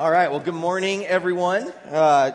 All right. Well, good morning, everyone. Uh,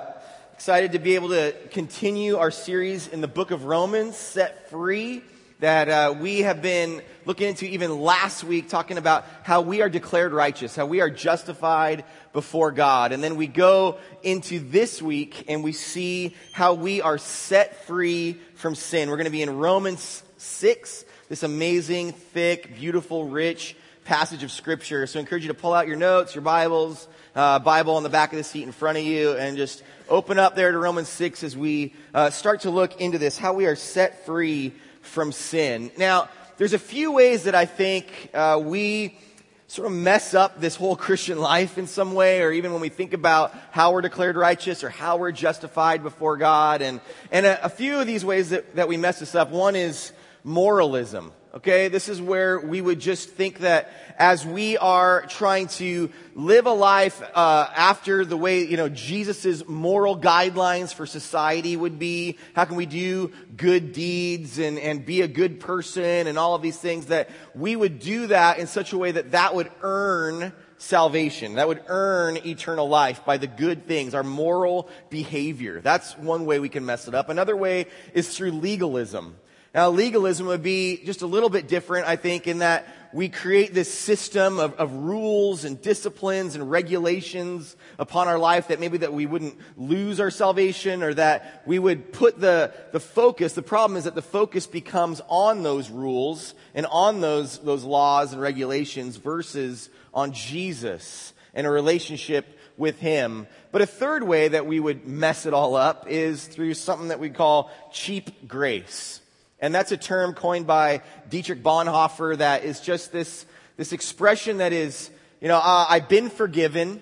excited to be able to continue our series in the book of Romans, Set Free, that uh, we have been looking into even last week, talking about how we are declared righteous, how we are justified before God. And then we go into this week and we see how we are set free from sin. We're going to be in Romans 6, this amazing, thick, beautiful, rich passage of scripture. So I encourage you to pull out your notes, your Bibles, uh, Bible on the back of the seat in front of you and just open up there to Romans 6 as we uh, start to look into this, how we are set free from sin. Now, there's a few ways that I think uh, we sort of mess up this whole Christian life in some way, or even when we think about how we're declared righteous or how we're justified before God. And, and a, a few of these ways that, that we mess this up, one is moralism. Okay, this is where we would just think that as we are trying to live a life uh, after the way you know Jesus's moral guidelines for society would be, how can we do good deeds and and be a good person and all of these things that we would do that in such a way that that would earn salvation. That would earn eternal life by the good things, our moral behavior. That's one way we can mess it up. Another way is through legalism. Now, legalism would be just a little bit different, I think, in that we create this system of, of, rules and disciplines and regulations upon our life that maybe that we wouldn't lose our salvation or that we would put the, the focus. The problem is that the focus becomes on those rules and on those, those laws and regulations versus on Jesus and a relationship with Him. But a third way that we would mess it all up is through something that we call cheap grace. And that's a term coined by Dietrich Bonhoeffer that is just this, this expression that is, you know, uh, I've been forgiven.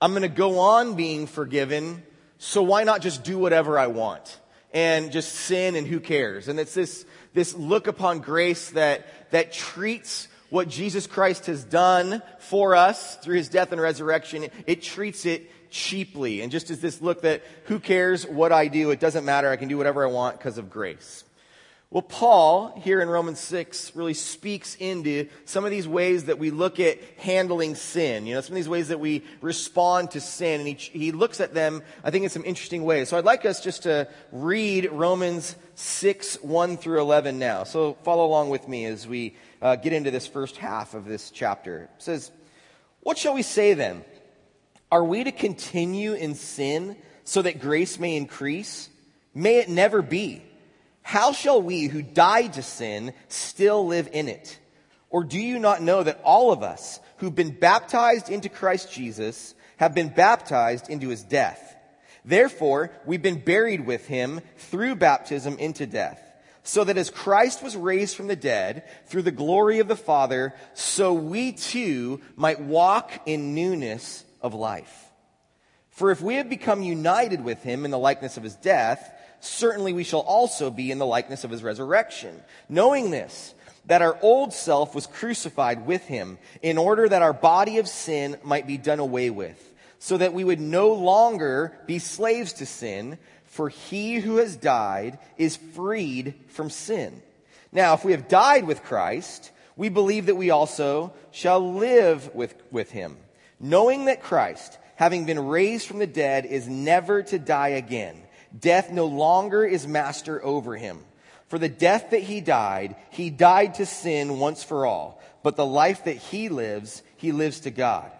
I'm going to go on being forgiven. So why not just do whatever I want and just sin and who cares? And it's this, this look upon grace that, that treats what Jesus Christ has done for us through his death and resurrection. It, it treats it cheaply and just as this look that who cares what I do? It doesn't matter. I can do whatever I want because of grace. Well, Paul, here in Romans 6, really speaks into some of these ways that we look at handling sin. You know, some of these ways that we respond to sin. And he, he looks at them, I think, in some interesting ways. So I'd like us just to read Romans 6, 1 through 11 now. So follow along with me as we uh, get into this first half of this chapter. It says, What shall we say then? Are we to continue in sin so that grace may increase? May it never be. How shall we who died to sin still live in it? Or do you not know that all of us who've been baptized into Christ Jesus have been baptized into his death? Therefore, we've been buried with him through baptism into death, so that as Christ was raised from the dead through the glory of the Father, so we too might walk in newness of life. For if we have become united with him in the likeness of his death, certainly we shall also be in the likeness of his resurrection. Knowing this, that our old self was crucified with him in order that our body of sin might be done away with, so that we would no longer be slaves to sin, for he who has died is freed from sin. Now, if we have died with Christ, we believe that we also shall live with, with him, knowing that Christ, having been raised from the dead, is never to die again. Death no longer is master over him. For the death that he died, he died to sin once for all. But the life that he lives, he lives to God.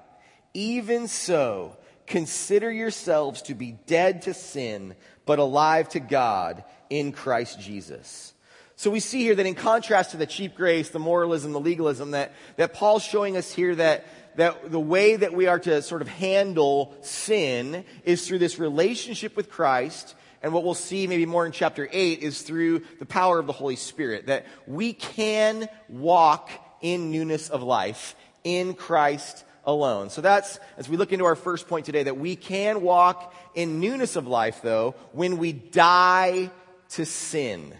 Even so, consider yourselves to be dead to sin, but alive to God in Christ Jesus. So we see here that in contrast to the cheap grace, the moralism, the legalism, that, that Paul's showing us here that, that the way that we are to sort of handle sin is through this relationship with Christ and what we'll see maybe more in chapter 8 is through the power of the Holy Spirit, that we can walk in newness of life in Christ alone. So that's, as we look into our first point today, that we can walk in newness of life, though, when we die to sin.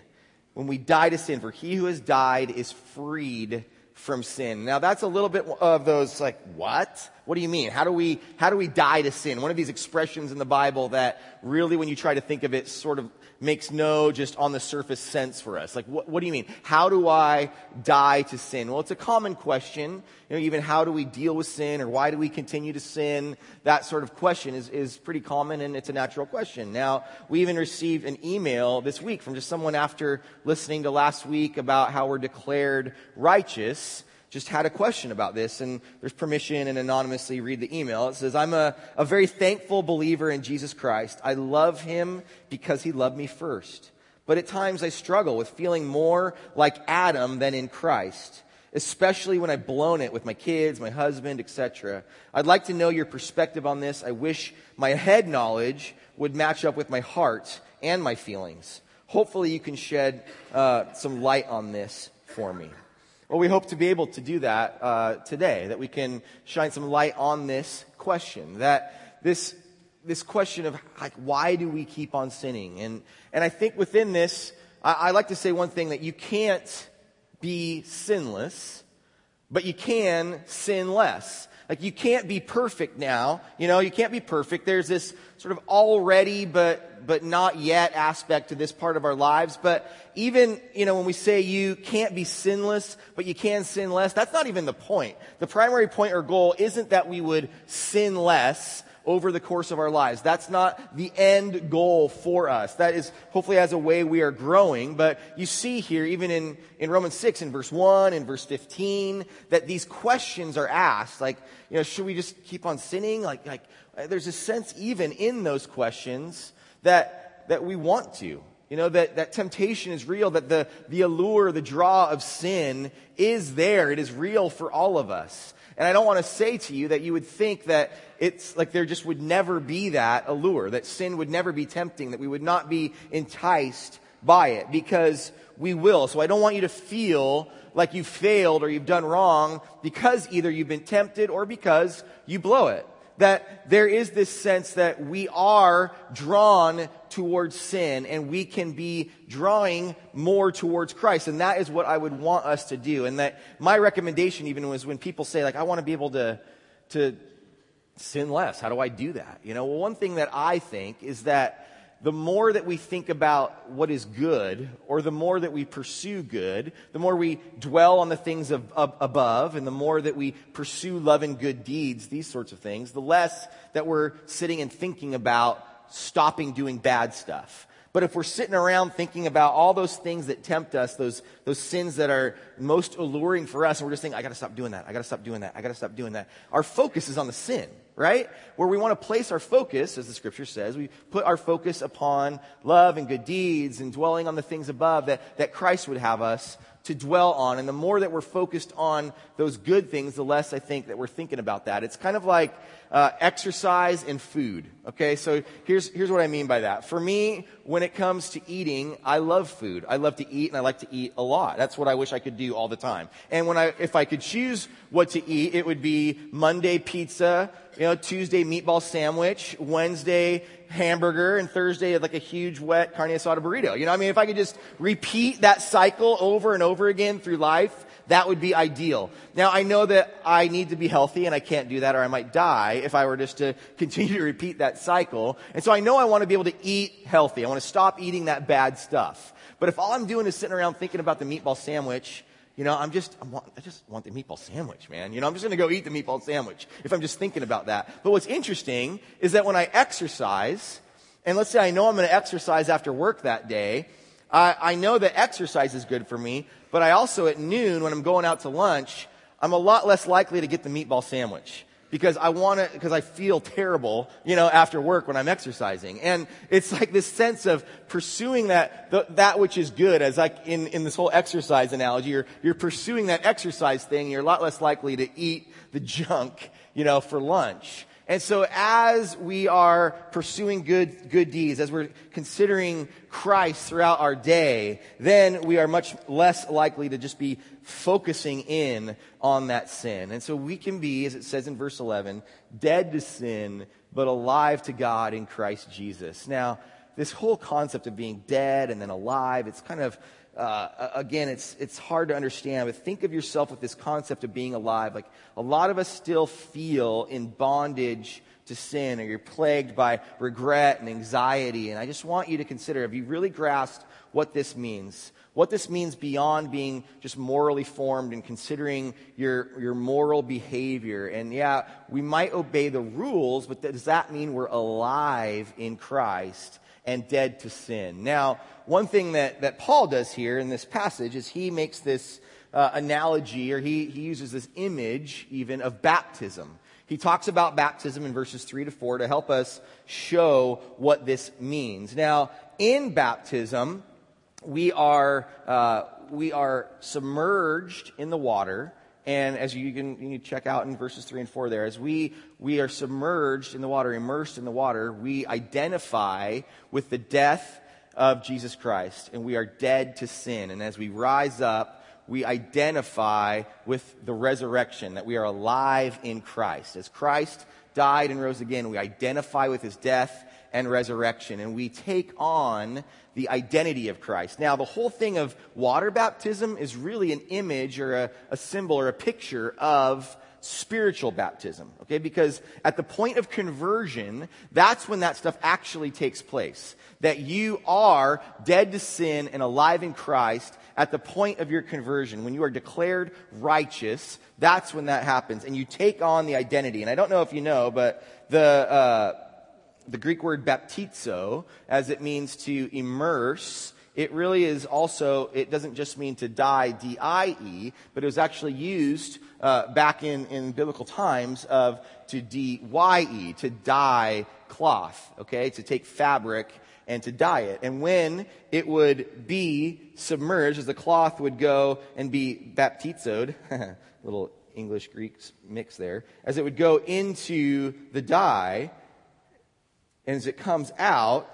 When we die to sin, for he who has died is freed from sin. Now that's a little bit of those like, what? What do you mean? How do we, how do we die to sin? One of these expressions in the Bible that really, when you try to think of it, sort of makes no just on the surface sense for us. Like, what, what do you mean? How do I die to sin? Well, it's a common question. You know, even how do we deal with sin or why do we continue to sin? That sort of question is, is pretty common and it's a natural question. Now, we even received an email this week from just someone after listening to last week about how we're declared righteous just had a question about this, and there's permission and anonymously read the email. It says, I'm a, a very thankful believer in Jesus Christ. I love him because he loved me first. But at times I struggle with feeling more like Adam than in Christ, especially when I've blown it with my kids, my husband, etc. I'd like to know your perspective on this. I wish my head knowledge would match up with my heart and my feelings. Hopefully you can shed uh, some light on this for me. Well, we hope to be able to do that uh, today, that we can shine some light on this question, that this, this question of like, why do we keep on sinning? And, and I think within this, I, I like to say one thing that you can't be sinless, but you can sin less. Like you can't be perfect now. You know, you can't be perfect. There's this sort of already but, but not yet aspect to this part of our lives. But even, you know, when we say you can't be sinless, but you can sin less, that's not even the point. The primary point or goal isn't that we would sin less over the course of our lives. That's not the end goal for us. That is hopefully as a way we are growing. But you see here, even in, in Romans 6 in verse 1 and verse 15, that these questions are asked. Like, you know, should we just keep on sinning? Like, like, there's a sense even in those questions that, that we want to. You know, that, that temptation is real, that the, the allure, the draw of sin is there. It is real for all of us. And I don't want to say to you that you would think that it's like there just would never be that allure, that sin would never be tempting, that we would not be enticed by it, because we will. So I don't want you to feel like you failed or you've done wrong because either you've been tempted or because you blow it that there is this sense that we are drawn towards sin and we can be drawing more towards Christ. And that is what I would want us to do. And that my recommendation even was when people say, like, I want to be able to, to sin less. How do I do that? You know, well, one thing that I think is that the more that we think about what is good, or the more that we pursue good, the more we dwell on the things of, of, above, and the more that we pursue love and good deeds, these sorts of things, the less that we're sitting and thinking about stopping doing bad stuff. But if we're sitting around thinking about all those things that tempt us, those, those sins that are most alluring for us, and we're just thinking, I gotta stop doing that, I gotta stop doing that, I gotta stop doing that, our focus is on the sin right? Where we want to place our focus, as the scripture says, we put our focus upon love and good deeds and dwelling on the things above that, that Christ would have us to dwell on. And the more that we're focused on those good things, the less I think that we're thinking about that. It's kind of like uh, exercise and food. Okay, so here's, here's what I mean by that. For me, when it comes to eating, I love food. I love to eat and I like to eat a lot. That's what I wish I could do all the time. And when I, if I could choose what to eat, it would be Monday pizza, you know, Tuesday meatball sandwich, Wednesday hamburger, and Thursday like a huge wet carne asada burrito. You know, I mean, if I could just repeat that cycle over and over again through life, that would be ideal. Now, I know that I need to be healthy and I can't do that or I might die if I were just to continue to repeat that cycle. And so I know I want to be able to eat healthy. I want to stop eating that bad stuff. But if all I'm doing is sitting around thinking about the meatball sandwich, you know, I'm just, I'm, i just want the meatball sandwich, man. You know, I'm just going to go eat the meatball sandwich if I'm just thinking about that. But what's interesting is that when I exercise, and let's say I know I'm going to exercise after work that day, I, I know that exercise is good for me, but I also at noon when I'm going out to lunch, I'm a lot less likely to get the meatball sandwich because I want to, because I feel terrible, you know, after work when I'm exercising. And it's like this sense of pursuing that, that which is good, as like in, in this whole exercise analogy, you're, you're pursuing that exercise thing, you're a lot less likely to eat the junk, you know, for lunch. And so as we are pursuing good, good deeds, as we're considering Christ throughout our day, then we are much less likely to just be focusing in on that sin. And so we can be, as it says in verse 11, dead to sin, but alive to God in Christ Jesus. Now, this whole concept of being dead and then alive, it's kind of uh, again, it's, it's hard to understand, but think of yourself with this concept of being alive. Like a lot of us still feel in bondage to sin or you're plagued by regret and anxiety. And I just want you to consider have you really grasped what this means? What this means beyond being just morally formed and considering your, your moral behavior. And yeah, we might obey the rules, but does that mean we're alive in Christ and dead to sin? Now, one thing that, that Paul does here in this passage is he makes this uh, analogy, or he, he uses this image even of baptism. He talks about baptism in verses 3 to 4 to help us show what this means. Now, in baptism, we are, uh, we are submerged in the water. And as you can, you can check out in verses 3 and 4 there, as we, we are submerged in the water, immersed in the water, we identify with the death of Jesus Christ, and we are dead to sin. And as we rise up, we identify with the resurrection, that we are alive in Christ. As Christ died and rose again, we identify with his death and resurrection, and we take on the identity of Christ. Now, the whole thing of water baptism is really an image or a, a symbol or a picture of spiritual baptism, okay? Because at the point of conversion, that's when that stuff actually takes place. That you are dead to sin and alive in Christ at the point of your conversion. When you are declared righteous, that's when that happens. And you take on the identity. And I don't know if you know, but the, uh, the Greek word baptizo, as it means to immerse, it really is also, it doesn't just mean to die, D-I-E, but it was actually used uh, back in, in biblical times of to D-Y-E, to dye cloth, okay, to take fabric and to dye it. And when it would be submerged, as the cloth would go and be baptizoed, little English Greek mix there, as it would go into the dye, and as it comes out,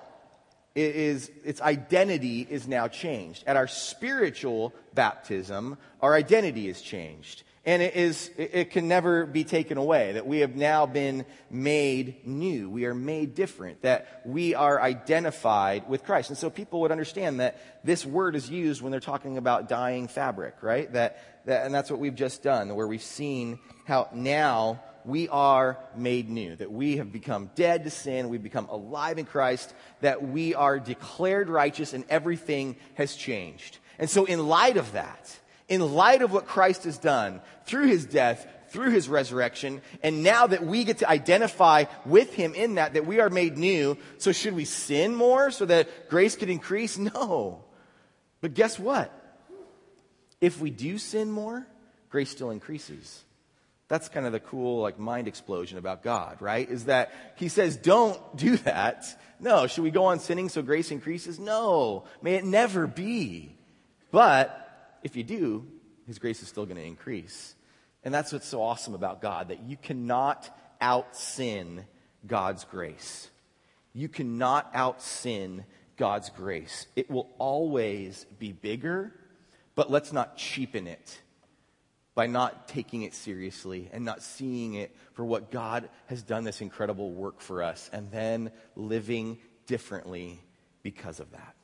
it is, its identity is now changed. At our spiritual baptism, our identity is changed. And it is, it can never be taken away that we have now been made new. We are made different, that we are identified with Christ. And so people would understand that this word is used when they're talking about dyeing fabric, right? That, that, and that's what we've just done, where we've seen how now we are made new, that we have become dead to sin, we've become alive in Christ, that we are declared righteous and everything has changed. And so in light of that, in light of what Christ has done through his death, through his resurrection, and now that we get to identify with him in that, that we are made new, so should we sin more so that grace could increase? No. But guess what? If we do sin more, grace still increases. That's kind of the cool, like, mind explosion about God, right? Is that He says, don't do that. No. Should we go on sinning so grace increases? No. May it never be. But if you do, His grace is still going to increase. And that's what's so awesome about God, that you cannot out sin God's grace. You cannot out sin God's grace. It will always be bigger, but let's not cheapen it by not taking it seriously and not seeing it for what God has done this incredible work for us and then living differently because of that.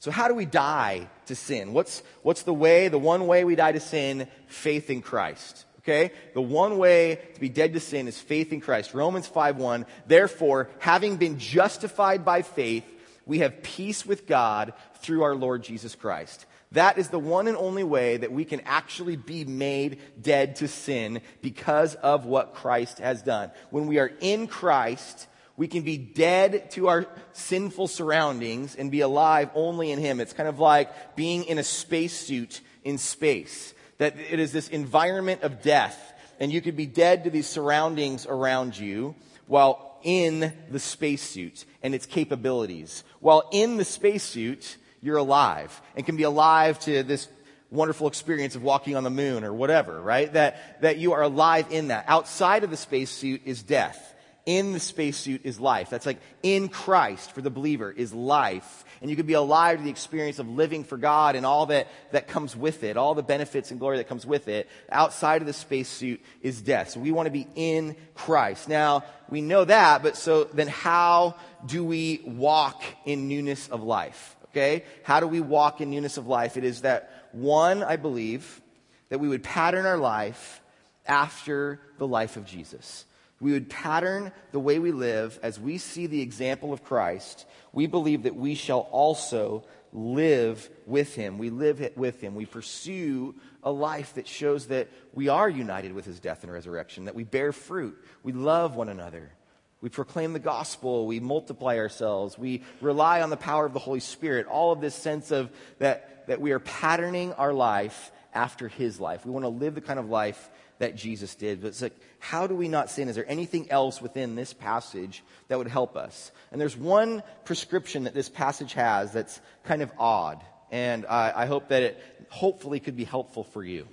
So, how do we die to sin? What's, what's the way, the one way we die to sin? Faith in Christ. Okay? The one way to be dead to sin is faith in Christ. Romans 5 1. Therefore, having been justified by faith, we have peace with God through our Lord Jesus Christ. That is the one and only way that we can actually be made dead to sin because of what Christ has done. When we are in Christ, we can be dead to our sinful surroundings and be alive only in Him. It's kind of like being in a spacesuit in space. That it is this environment of death, and you could be dead to these surroundings around you while in the spacesuit and its capabilities. While in the spacesuit, you're alive and can be alive to this wonderful experience of walking on the moon or whatever, right? That, that you are alive in that. Outside of the spacesuit is death. In the spacesuit is life. That's like in Christ for the believer is life. And you can be alive to the experience of living for God and all that, that comes with it, all the benefits and glory that comes with it. Outside of the spacesuit is death. So we want to be in Christ. Now, we know that, but so then how do we walk in newness of life? Okay? How do we walk in newness of life? It is that one, I believe, that we would pattern our life after the life of Jesus. We would pattern the way we live as we see the example of Christ. We believe that we shall also live with him. We live with him. We pursue a life that shows that we are united with his death and resurrection, that we bear fruit. We love one another. We proclaim the gospel. We multiply ourselves. We rely on the power of the Holy Spirit. All of this sense of that, that we are patterning our life after his life. We want to live the kind of life that Jesus did. But it's like, how do we not sin? Is there anything else within this passage that would help us? And there's one prescription that this passage has that's kind of odd. And I, I hope that it hopefully could be helpful for you.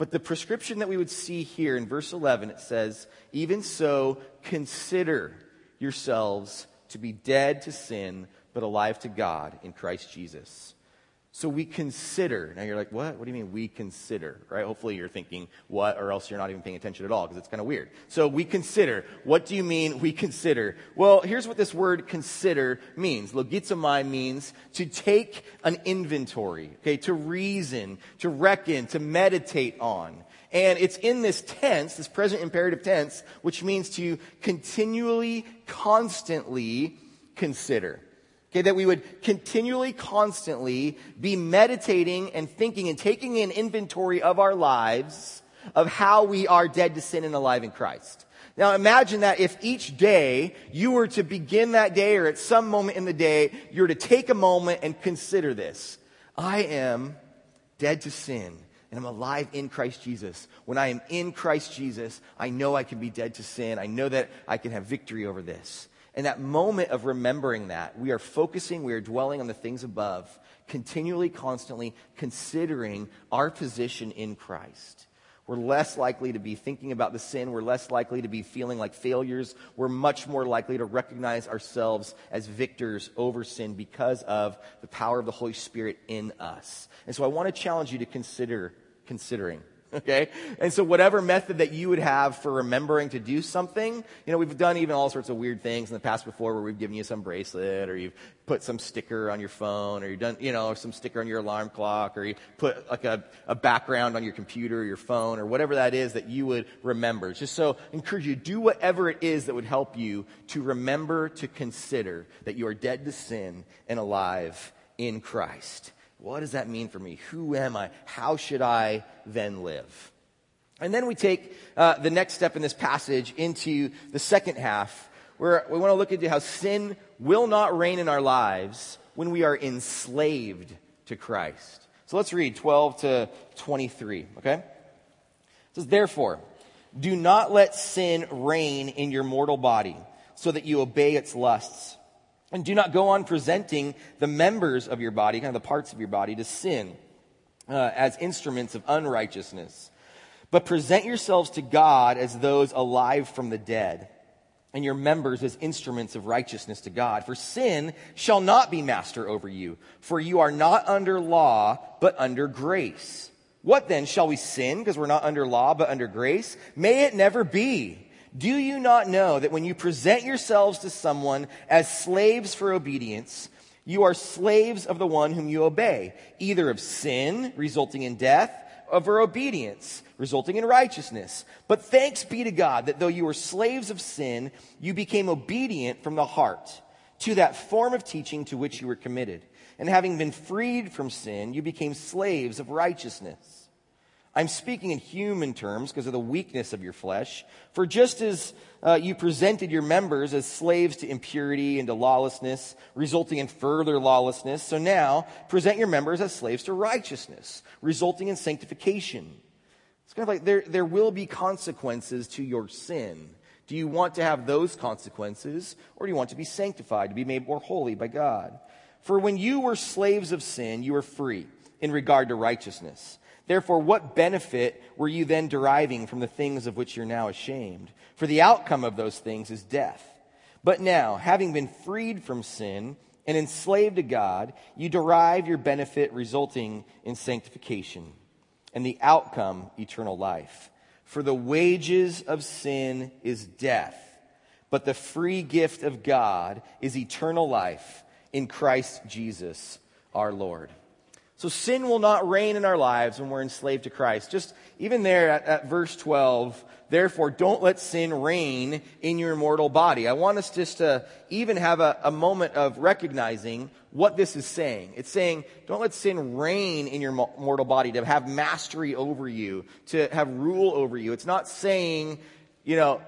But the prescription that we would see here in verse 11, it says, Even so, consider yourselves to be dead to sin, but alive to God in Christ Jesus. So we consider. Now you're like, what? What do you mean we consider? Right? Hopefully you're thinking what, or else you're not even paying attention at all because it's kind of weird. So we consider. What do you mean we consider? Well, here's what this word consider means. Logizomai means to take an inventory, okay, to reason, to reckon, to meditate on. And it's in this tense, this present imperative tense, which means to continually, constantly consider. Okay, that we would continually, constantly be meditating and thinking and taking an inventory of our lives of how we are dead to sin and alive in Christ. Now imagine that if each day you were to begin that day or at some moment in the day, you were to take a moment and consider this. I am dead to sin and I'm alive in Christ Jesus. When I am in Christ Jesus, I know I can be dead to sin. I know that I can have victory over this. And that moment of remembering that, we are focusing, we are dwelling on the things above, continually, constantly considering our position in Christ. We're less likely to be thinking about the sin. We're less likely to be feeling like failures. We're much more likely to recognize ourselves as victors over sin because of the power of the Holy Spirit in us. And so I want to challenge you to consider considering Okay? And so whatever method that you would have for remembering to do something, you know, we've done even all sorts of weird things in the past before where we've given you some bracelet or you've put some sticker on your phone or you've done, you know, some sticker on your alarm clock or you put like a, a background on your computer or your phone or whatever that is that you would remember. Just so I encourage you, do whatever it is that would help you to remember to consider that you are dead to sin and alive in Christ. What does that mean for me? Who am I? How should I then live? And then we take uh, the next step in this passage into the second half, where we want to look into how sin will not reign in our lives when we are enslaved to Christ. So let's read 12 to 23, okay? It says, Therefore, do not let sin reign in your mortal body, so that you obey its lusts. And do not go on presenting the members of your body, kind of the parts of your body, to sin uh, as instruments of unrighteousness. But present yourselves to God as those alive from the dead, and your members as instruments of righteousness to God. For sin shall not be master over you, for you are not under law, but under grace. What then? Shall we sin because we're not under law, but under grace? May it never be. Do you not know that when you present yourselves to someone as slaves for obedience, you are slaves of the one whom you obey, either of sin, resulting in death, of or obedience, resulting in righteousness. But thanks be to God that though you were slaves of sin, you became obedient from the heart to that form of teaching to which you were committed. And having been freed from sin, you became slaves of righteousness. I'm speaking in human terms because of the weakness of your flesh. For just as uh, you presented your members as slaves to impurity and to lawlessness, resulting in further lawlessness, so now present your members as slaves to righteousness, resulting in sanctification. It's kind of like there, there will be consequences to your sin. Do you want to have those consequences, or do you want to be sanctified, to be made more holy by God? For when you were slaves of sin, you were free in regard to righteousness. Therefore, what benefit were you then deriving from the things of which you're now ashamed? For the outcome of those things is death. But now, having been freed from sin and enslaved to God, you derive your benefit resulting in sanctification, and the outcome, eternal life. For the wages of sin is death, but the free gift of God is eternal life in Christ Jesus our Lord. So sin will not reign in our lives when we're enslaved to Christ. Just even there at, at, verse 12, therefore don't let sin reign in your mortal body. I want us just to even have a, a moment of recognizing what this is saying. It's saying don't let sin reign in your mortal body, to have mastery over you, to have rule over you. It's not saying, you know,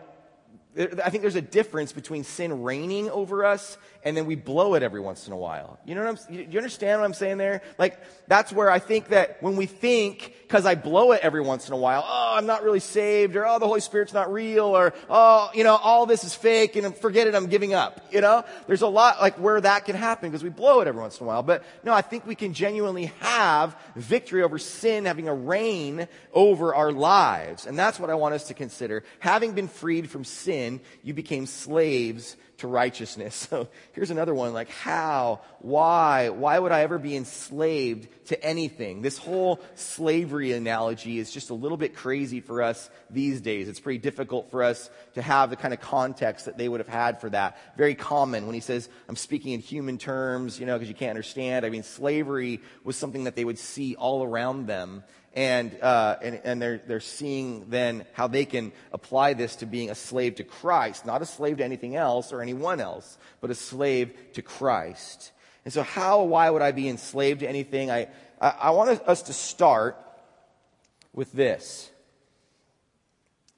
I think there's a difference between sin reigning over us and then we blow it every once in a while. You know what I'm, you understand what I'm saying there? Like, that's where I think that when we think, cause I blow it every once in a while, oh, I'm not really saved, or oh, the Holy Spirit's not real, or oh, you know, all this is fake, and forget it, I'm giving up. You know? There's a lot, like, where that can happen, because we blow it every once in a while. But no, I think we can genuinely have victory over sin having a reign over our lives. And that's what I want us to consider. Having been freed from sin, you became slaves to righteousness. So here's another one like how, why, why would I ever be enslaved to anything? This whole slavery analogy is just a little bit crazy for us these days. It's pretty difficult for us to have the kind of context that they would have had for that. Very common when he says, I'm speaking in human terms, you know, because you can't understand. I mean, slavery was something that they would see all around them and, uh, and, and they're, they're seeing then how they can apply this to being a slave to Christ, not a slave to anything else or anyone else, but a slave to Christ. And so how, why would I be enslaved to anything? I, I, I want us to start with this.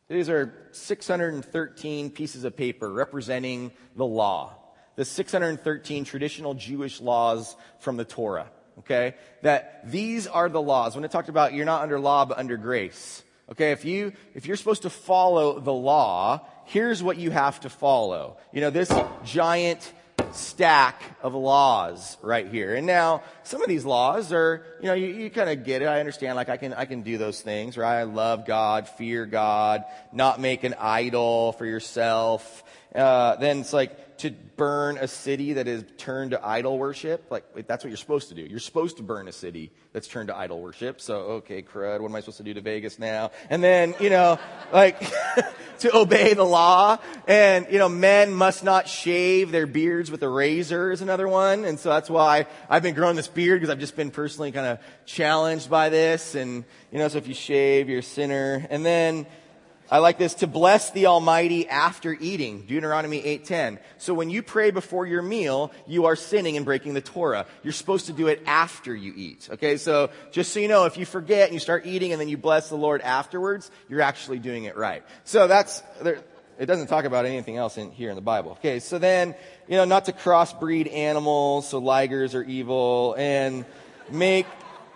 These are 613 pieces of paper representing the law, the 613 traditional Jewish laws from the Torah okay? That these are the laws. When it talked about you're not under law, but under grace. Okay, if you, if you're supposed to follow the law, here's what you have to follow. You know, this giant stack of laws right here. And now, some of these laws are, you know, you, you kind of get it. I understand, like, I can, I can do those things, right? I love God, fear God, not make an idol for yourself. Uh, then it's like, to burn a city that is turned to idol worship. Like, that's what you're supposed to do. You're supposed to burn a city that's turned to idol worship. So, okay, crud, what am I supposed to do to Vegas now? And then, you know, like, to obey the law. And, you know, men must not shave their beards with a razor is another one. And so that's why I've been growing this beard because I've just been personally kind of challenged by this. And, you know, so if you shave, you're a sinner. And then, I like this to bless the Almighty after eating. Deuteronomy 8:10. So when you pray before your meal, you are sinning and breaking the Torah. You're supposed to do it after you eat. Okay? So just so you know, if you forget and you start eating and then you bless the Lord afterwards, you're actually doing it right. So that's there, it doesn't talk about anything else in here in the Bible. Okay, so then, you know, not to crossbreed animals, so ligers are evil, and make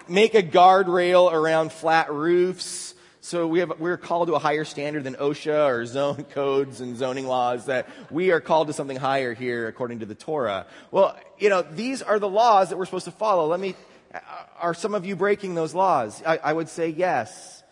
make a guardrail around flat roofs so we have, we're called to a higher standard than OSHA or zone codes and zoning laws that we are called to something higher here according to the Torah. Well, you know, these are the laws that we're supposed to follow. Let me, uh, are some of you breaking those laws? I, I would say yes.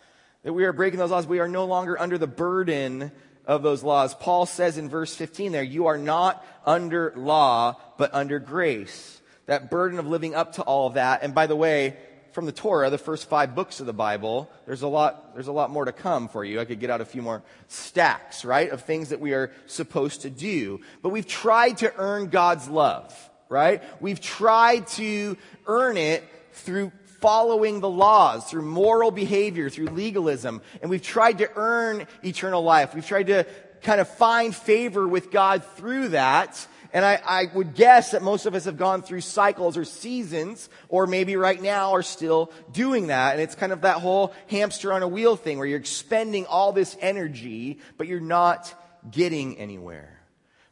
That we are breaking those laws. We are no longer under the burden of those laws. Paul says in verse 15 there, you are not under law, but under grace. That burden of living up to all of that. And by the way, from the Torah, the first five books of the Bible, there's a lot, there's a lot more to come for you. I could get out a few more stacks, right, of things that we are supposed to do. But we've tried to earn God's love, right? We've tried to earn it through following the laws, through moral behavior, through legalism. And we've tried to earn eternal life. We've tried to kind of find favor with God through that. And I, I, would guess that most of us have gone through cycles or seasons, or maybe right now are still doing that. And it's kind of that whole hamster on a wheel thing where you're expending all this energy, but you're not getting anywhere.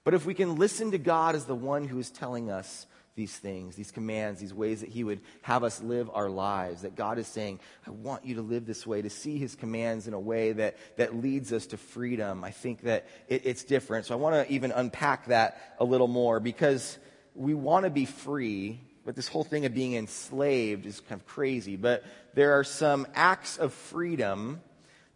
But if we can listen to God as the one who is telling us these things, these commands, these ways that He would have us live our lives. That God is saying, I want you to live this way, to see His commands in a way that, that leads us to freedom. I think that it, it's different. So I want to even unpack that a little more because we want to be free, but this whole thing of being enslaved is kind of crazy. But there are some acts of freedom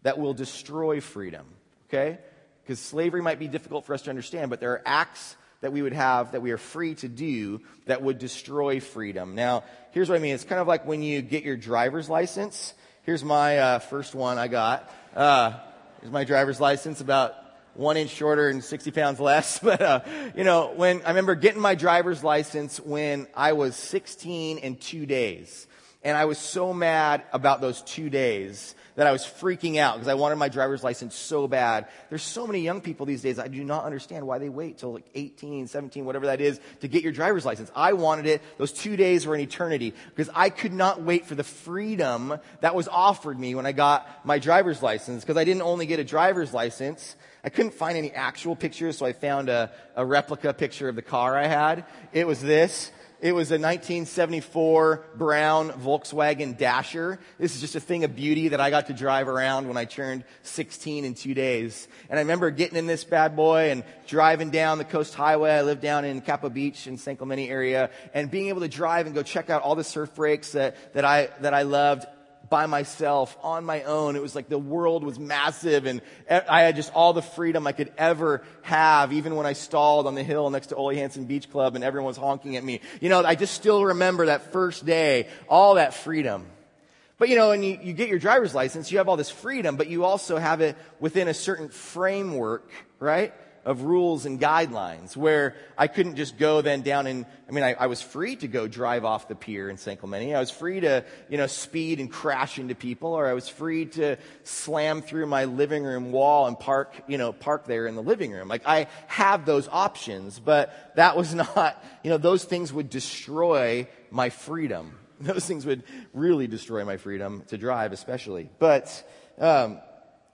that will destroy freedom, okay? Because slavery might be difficult for us to understand, but there are acts that we would have that we are free to do that would destroy freedom. Now, here's what I mean. It's kind of like when you get your driver's license. Here's my uh, first one I got. Uh, here's my driver's license about one inch shorter and 60 pounds less. But, uh, you know, when I remember getting my driver's license when I was 16 and two days. And I was so mad about those two days that I was freaking out because I wanted my driver's license so bad. There's so many young people these days, I do not understand why they wait till like 18, 17, whatever that is to get your driver's license. I wanted it. Those two days were an eternity because I could not wait for the freedom that was offered me when I got my driver's license because I didn't only get a driver's license. I couldn't find any actual pictures, so I found a, a replica picture of the car I had. It was this. It was a 1974 brown Volkswagen Dasher. This is just a thing of beauty that I got to drive around when I turned 16 in two days. And I remember getting in this bad boy and driving down the coast highway. I lived down in Capo Beach in San Clemente area and being able to drive and go check out all the surf breaks that, that I, that I loved by myself on my own. It was like the world was massive and I had just all the freedom I could ever have, even when I stalled on the hill next to Ole Hanson Beach Club and everyone was honking at me. You know, I just still remember that first day, all that freedom. But you know, when you, you get your driver's license, you have all this freedom, but you also have it within a certain framework, right? Of rules and guidelines where I couldn't just go then down and, I mean, I, I, was free to go drive off the pier in San Clemente. I was free to, you know, speed and crash into people, or I was free to slam through my living room wall and park, you know, park there in the living room. Like, I have those options, but that was not, you know, those things would destroy my freedom. Those things would really destroy my freedom to drive, especially. But, um,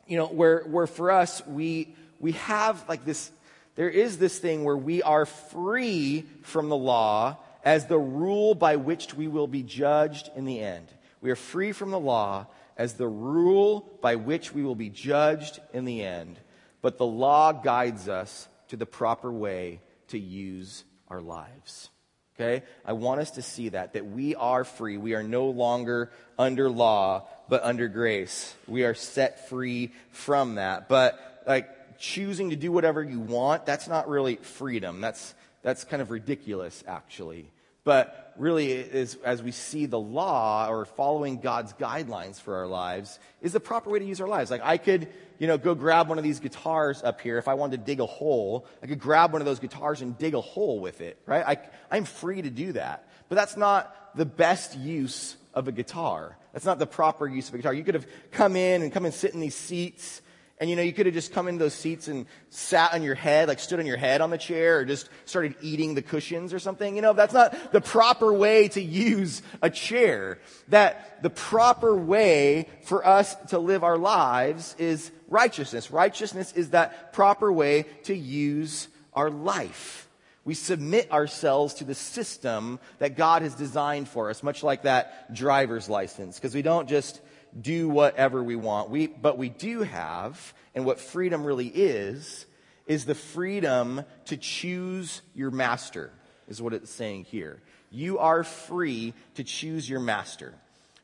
you know, where, where for us, we, we have like this, there is this thing where we are free from the law as the rule by which we will be judged in the end. We are free from the law as the rule by which we will be judged in the end. But the law guides us to the proper way to use our lives. Okay? I want us to see that, that we are free. We are no longer under law, but under grace. We are set free from that. But, like, choosing to do whatever you want, that's not really freedom. That's, that's kind of ridiculous, actually. But really, is, as we see the law or following God's guidelines for our lives, is the proper way to use our lives. Like, I could, you know, go grab one of these guitars up here. If I wanted to dig a hole, I could grab one of those guitars and dig a hole with it, right? I, I'm free to do that. But that's not the best use of a guitar. That's not the proper use of a guitar. You could have come in and come and sit in these seats and you know, you could have just come in those seats and sat on your head, like stood on your head on the chair, or just started eating the cushions or something. You know, that's not the proper way to use a chair. That the proper way for us to live our lives is righteousness. Righteousness is that proper way to use our life. We submit ourselves to the system that God has designed for us, much like that driver's license, because we don't just do whatever we want. We, but we do have, and what freedom really is, is the freedom to choose your master, is what it's saying here. You are free to choose your master.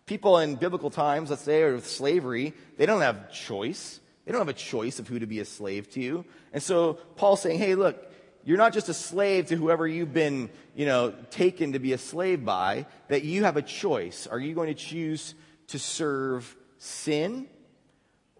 People in biblical times, let's say, or with slavery, they don't have choice. They don't have a choice of who to be a slave to. And so Paul's saying, hey, look, you're not just a slave to whoever you've been, you know, taken to be a slave by, that you have a choice. Are you going to choose to serve sin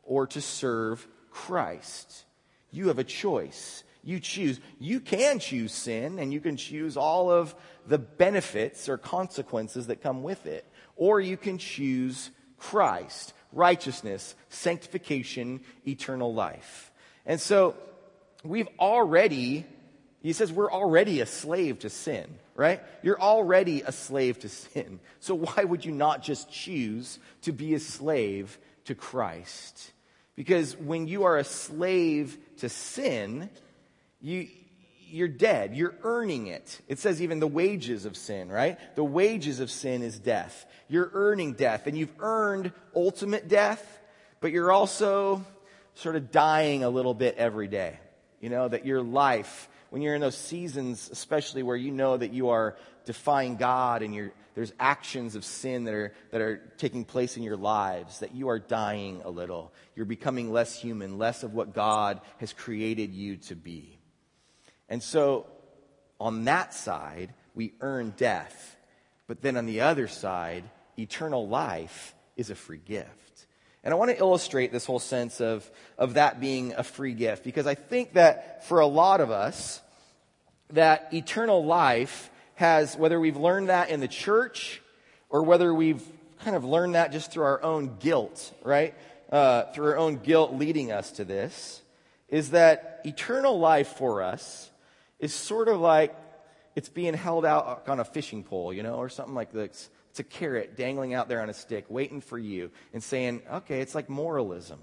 or to serve Christ. You have a choice. You choose. You can choose sin and you can choose all of the benefits or consequences that come with it. Or you can choose Christ, righteousness, sanctification, eternal life. And so we've already, he says we're already a slave to sin right? You're already a slave to sin. So why would you not just choose to be a slave to Christ? Because when you are a slave to sin, you, you're dead. You're earning it. It says even the wages of sin, right? The wages of sin is death. You're earning death, and you've earned ultimate death, but you're also sort of dying a little bit every day. You know, that your life when you're in those seasons, especially where you know that you are defying God and there's actions of sin that are, that are taking place in your lives, that you are dying a little. You're becoming less human, less of what God has created you to be. And so, on that side, we earn death. But then on the other side, eternal life is a free gift. And I want to illustrate this whole sense of, of that being a free gift because I think that for a lot of us, that eternal life has, whether we've learned that in the church or whether we've kind of learned that just through our own guilt, right? Uh, through our own guilt leading us to this, is that eternal life for us is sort of like it's being held out on a fishing pole, you know, or something like this. It's a carrot dangling out there on a stick, waiting for you and saying, okay, it's like moralism,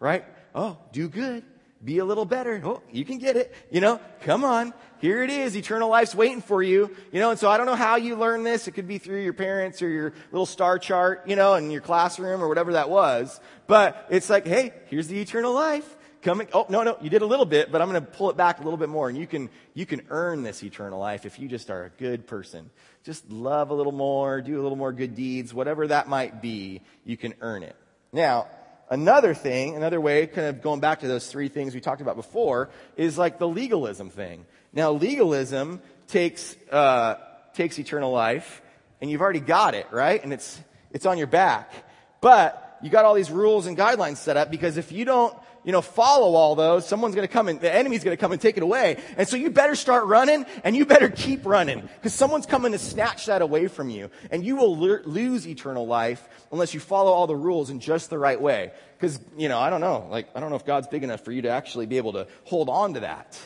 right? Oh, do good. Be a little better. Oh, you can get it. You know, come on. Here it is. Eternal life's waiting for you. You know, and so I don't know how you learn this. It could be through your parents or your little star chart, you know, in your classroom or whatever that was. But it's like, hey, here's the eternal life coming. Oh, no, no, you did a little bit, but I'm going to pull it back a little bit more. And you can, you can earn this eternal life if you just are a good person. Just love a little more, do a little more good deeds, whatever that might be, you can earn it. Now, another thing, another way, kind of going back to those three things we talked about before, is like the legalism thing. Now, legalism takes, uh, takes eternal life, and you've already got it, right? And it's, it's on your back. But you got all these rules and guidelines set up because if you don't you know, follow all those, someone's going to come and the enemy's going to come and take it away. And so you better start running and you better keep running because someone's coming to snatch that away from you. And you will lose eternal life unless you follow all the rules in just the right way. Because, you know, I don't know. Like, I don't know if God's big enough for you to actually be able to hold on to that.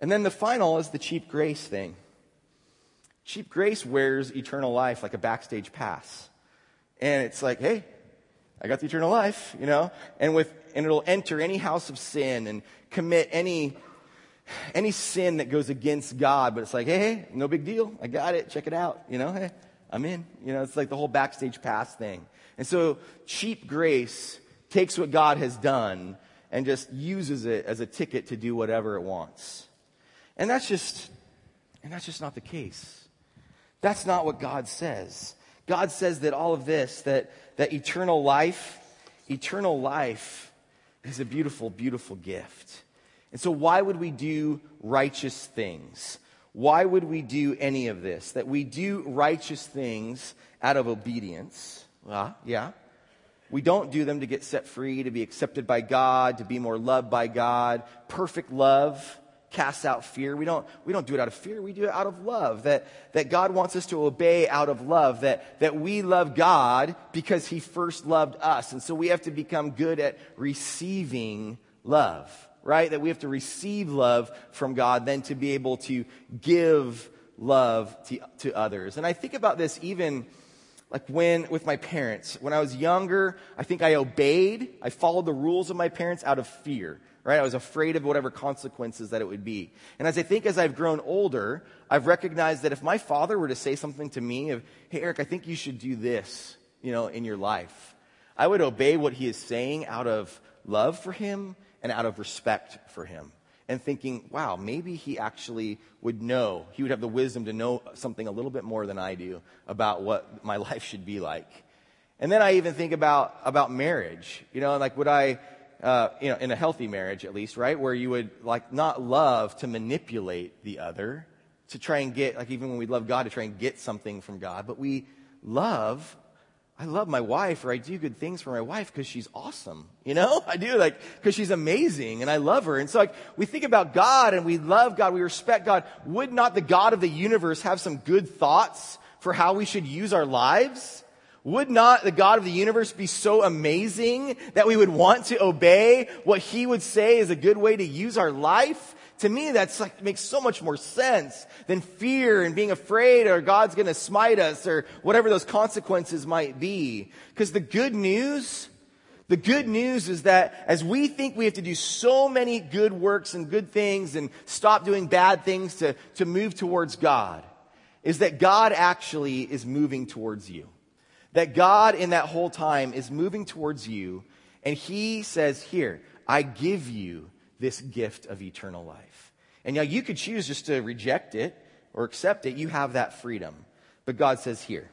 And then the final is the cheap grace thing. Cheap grace wears eternal life like a backstage pass. And it's like, hey, I got the eternal life, you know? And with and it'll enter any house of sin and commit any any sin that goes against God. But it's like, hey, hey, no big deal. I got it. Check it out. You know, hey, I'm in. You know, it's like the whole backstage pass thing. And so cheap grace takes what God has done and just uses it as a ticket to do whatever it wants. And that's just and that's just not the case. That's not what God says. God says that all of this, that, that eternal life, eternal life is a beautiful, beautiful gift. And so, why would we do righteous things? Why would we do any of this? That we do righteous things out of obedience. Well, yeah. We don't do them to get set free, to be accepted by God, to be more loved by God. Perfect love casts out fear. We don't, we don't do it out of fear. We do it out of love. That, that God wants us to obey out of love. That, that we love God because he first loved us. And so we have to become good at receiving love, right? That we have to receive love from God then to be able to give love to, to others. And I think about this even like when with my parents when i was younger i think i obeyed i followed the rules of my parents out of fear right? I was afraid of whatever consequences that it would be. And as I think as I've grown older, I've recognized that if my father were to say something to me of, hey, Eric, I think you should do this, you know, in your life, I would obey what he is saying out of love for him and out of respect for him. And thinking, wow, maybe he actually would know, he would have the wisdom to know something a little bit more than I do about what my life should be like. And then I even think about, about marriage. You know, like would I, uh, you know, in a healthy marriage at least, right? Where you would like not love to manipulate the other, to try and get, like even when we love God, to try and get something from God, but we love, I love my wife or I do good things for my wife because she's awesome. You know, I do like, because she's amazing and I love her. And so like, we think about God and we love God, we respect God. Would not the God of the universe have some good thoughts for how we should use our lives? Would not the God of the universe be so amazing that we would want to obey what he would say is a good way to use our life? To me, that's like, makes so much more sense than fear and being afraid or God's gonna smite us or whatever those consequences might be. Because the good news, the good news is that as we think we have to do so many good works and good things and stop doing bad things to, to move towards God, is that God actually is moving towards you. That God in that whole time is moving towards you and he says, here, I give you this gift of eternal life. And now you could choose just to reject it or accept it. You have that freedom. But God says, here,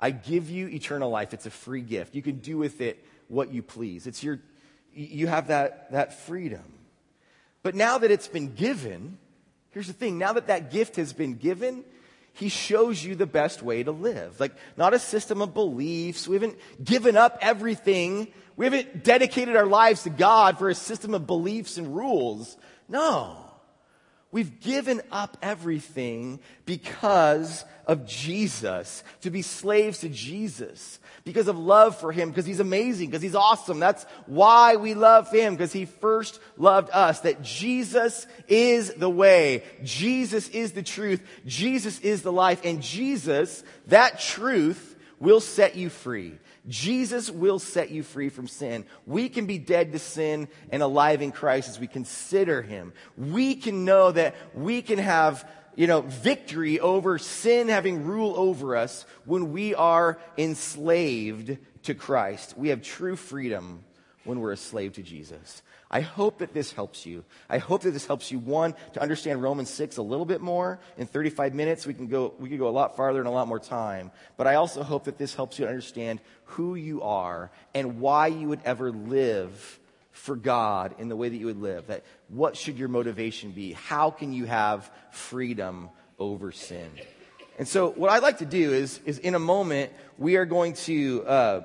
I give you eternal life. It's a free gift. You can do with it what you please. It's your, you have that, that freedom. But now that it's been given, here's the thing. Now that that gift has been given, he shows you the best way to live. Like, not a system of beliefs. We haven't given up everything. We haven't dedicated our lives to God for a system of beliefs and rules. No. We've given up everything because of Jesus, to be slaves to Jesus, because of love for Him, because He's amazing, because He's awesome. That's why we love Him, because He first loved us, that Jesus is the way, Jesus is the truth, Jesus is the life, and Jesus, that truth, will set you free. Jesus will set you free from sin. We can be dead to sin and alive in Christ as we consider him. We can know that we can have, you know, victory over sin having rule over us when we are enslaved to Christ. We have true freedom when we're a slave to Jesus. I hope that this helps you. I hope that this helps you, one, to understand Romans 6 a little bit more. In 35 minutes, we can go, we can go a lot farther in a lot more time. But I also hope that this helps you understand who you are and why you would ever live for God in the way that you would live. That what should your motivation be? How can you have freedom over sin? And so what I'd like to do is, is in a moment, we are going to, uh,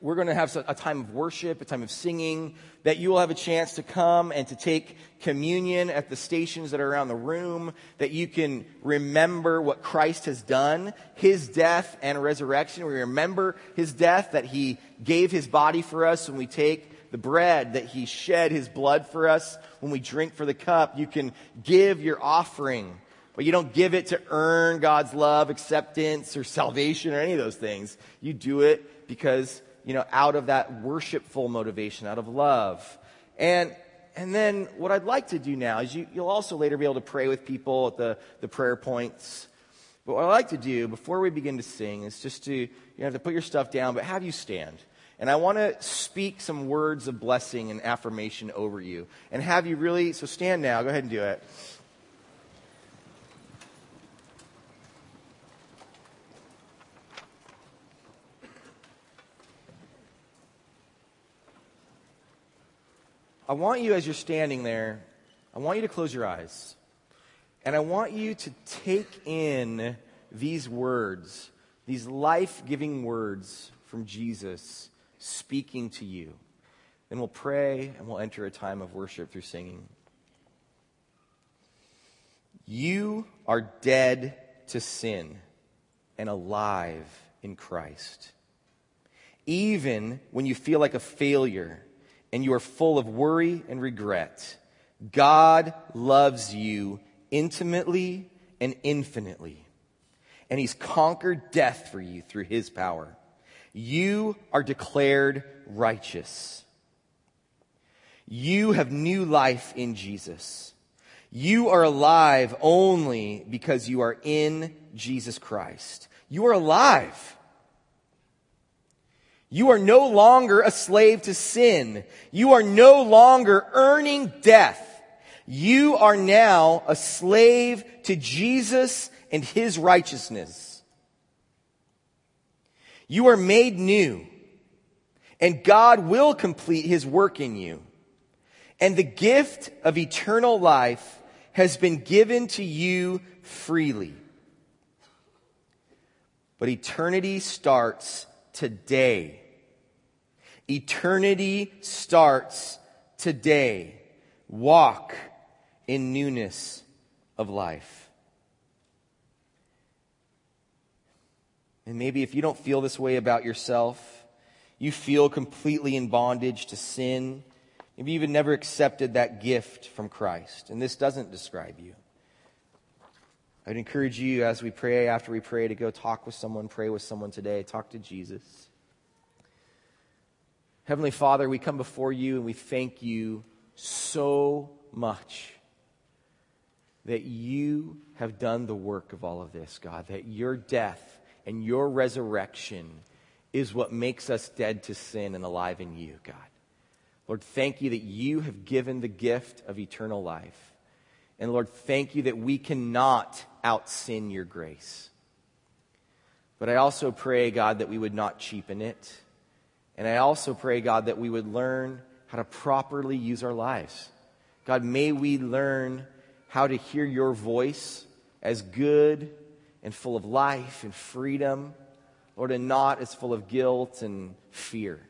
we're going to have a time of worship, a time of singing, that you will have a chance to come and to take communion at the stations that are around the room, that you can remember what Christ has done, his death and resurrection. We remember his death, that he gave his body for us when we take the bread, that he shed his blood for us when we drink for the cup. You can give your offering. But you don't give it to earn God's love, acceptance, or salvation, or any of those things. You do it because you know, out of that worshipful motivation, out of love. And, and then what I'd like to do now is you, you'll also later be able to pray with people at the, the prayer points. But what I'd like to do before we begin to sing is just to, you have to put your stuff down, but have you stand. And I want to speak some words of blessing and affirmation over you. And have you really, so stand now, go ahead and do it. I want you, as you're standing there, I want you to close your eyes. And I want you to take in these words, these life giving words from Jesus speaking to you. Then we'll pray and we'll enter a time of worship through singing. You are dead to sin and alive in Christ. Even when you feel like a failure and you are full of worry and regret, God loves you intimately and infinitely. And he's conquered death for you through his power. You are declared righteous. You have new life in Jesus. You are alive only because you are in Jesus Christ. You are alive. You are no longer a slave to sin. You are no longer earning death. You are now a slave to Jesus and his righteousness. You are made new and God will complete his work in you. And the gift of eternal life has been given to you freely. But eternity starts today. Eternity starts today. Walk in newness of life. And maybe if you don't feel this way about yourself, you feel completely in bondage to sin. Maybe you even never accepted that gift from Christ. And this doesn't describe you. I'd encourage you as we pray, after we pray, to go talk with someone, pray with someone today, talk to Jesus. Heavenly Father, we come before you and we thank you so much that you have done the work of all of this, God, that your death and your resurrection is what makes us dead to sin and alive in you, God. Lord, thank you that you have given the gift of eternal life. And Lord, thank you that we cannot out sin your grace. But I also pray, God, that we would not cheapen it. And I also pray, God, that we would learn how to properly use our lives. God, may we learn how to hear your voice as good and full of life and freedom. Lord, and not as full of guilt and fear.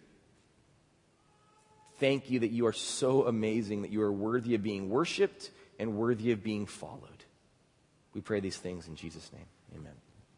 Thank you that you are so amazing, that you are worthy of being worshiped and worthy of being followed. We pray these things in Jesus' name. Amen.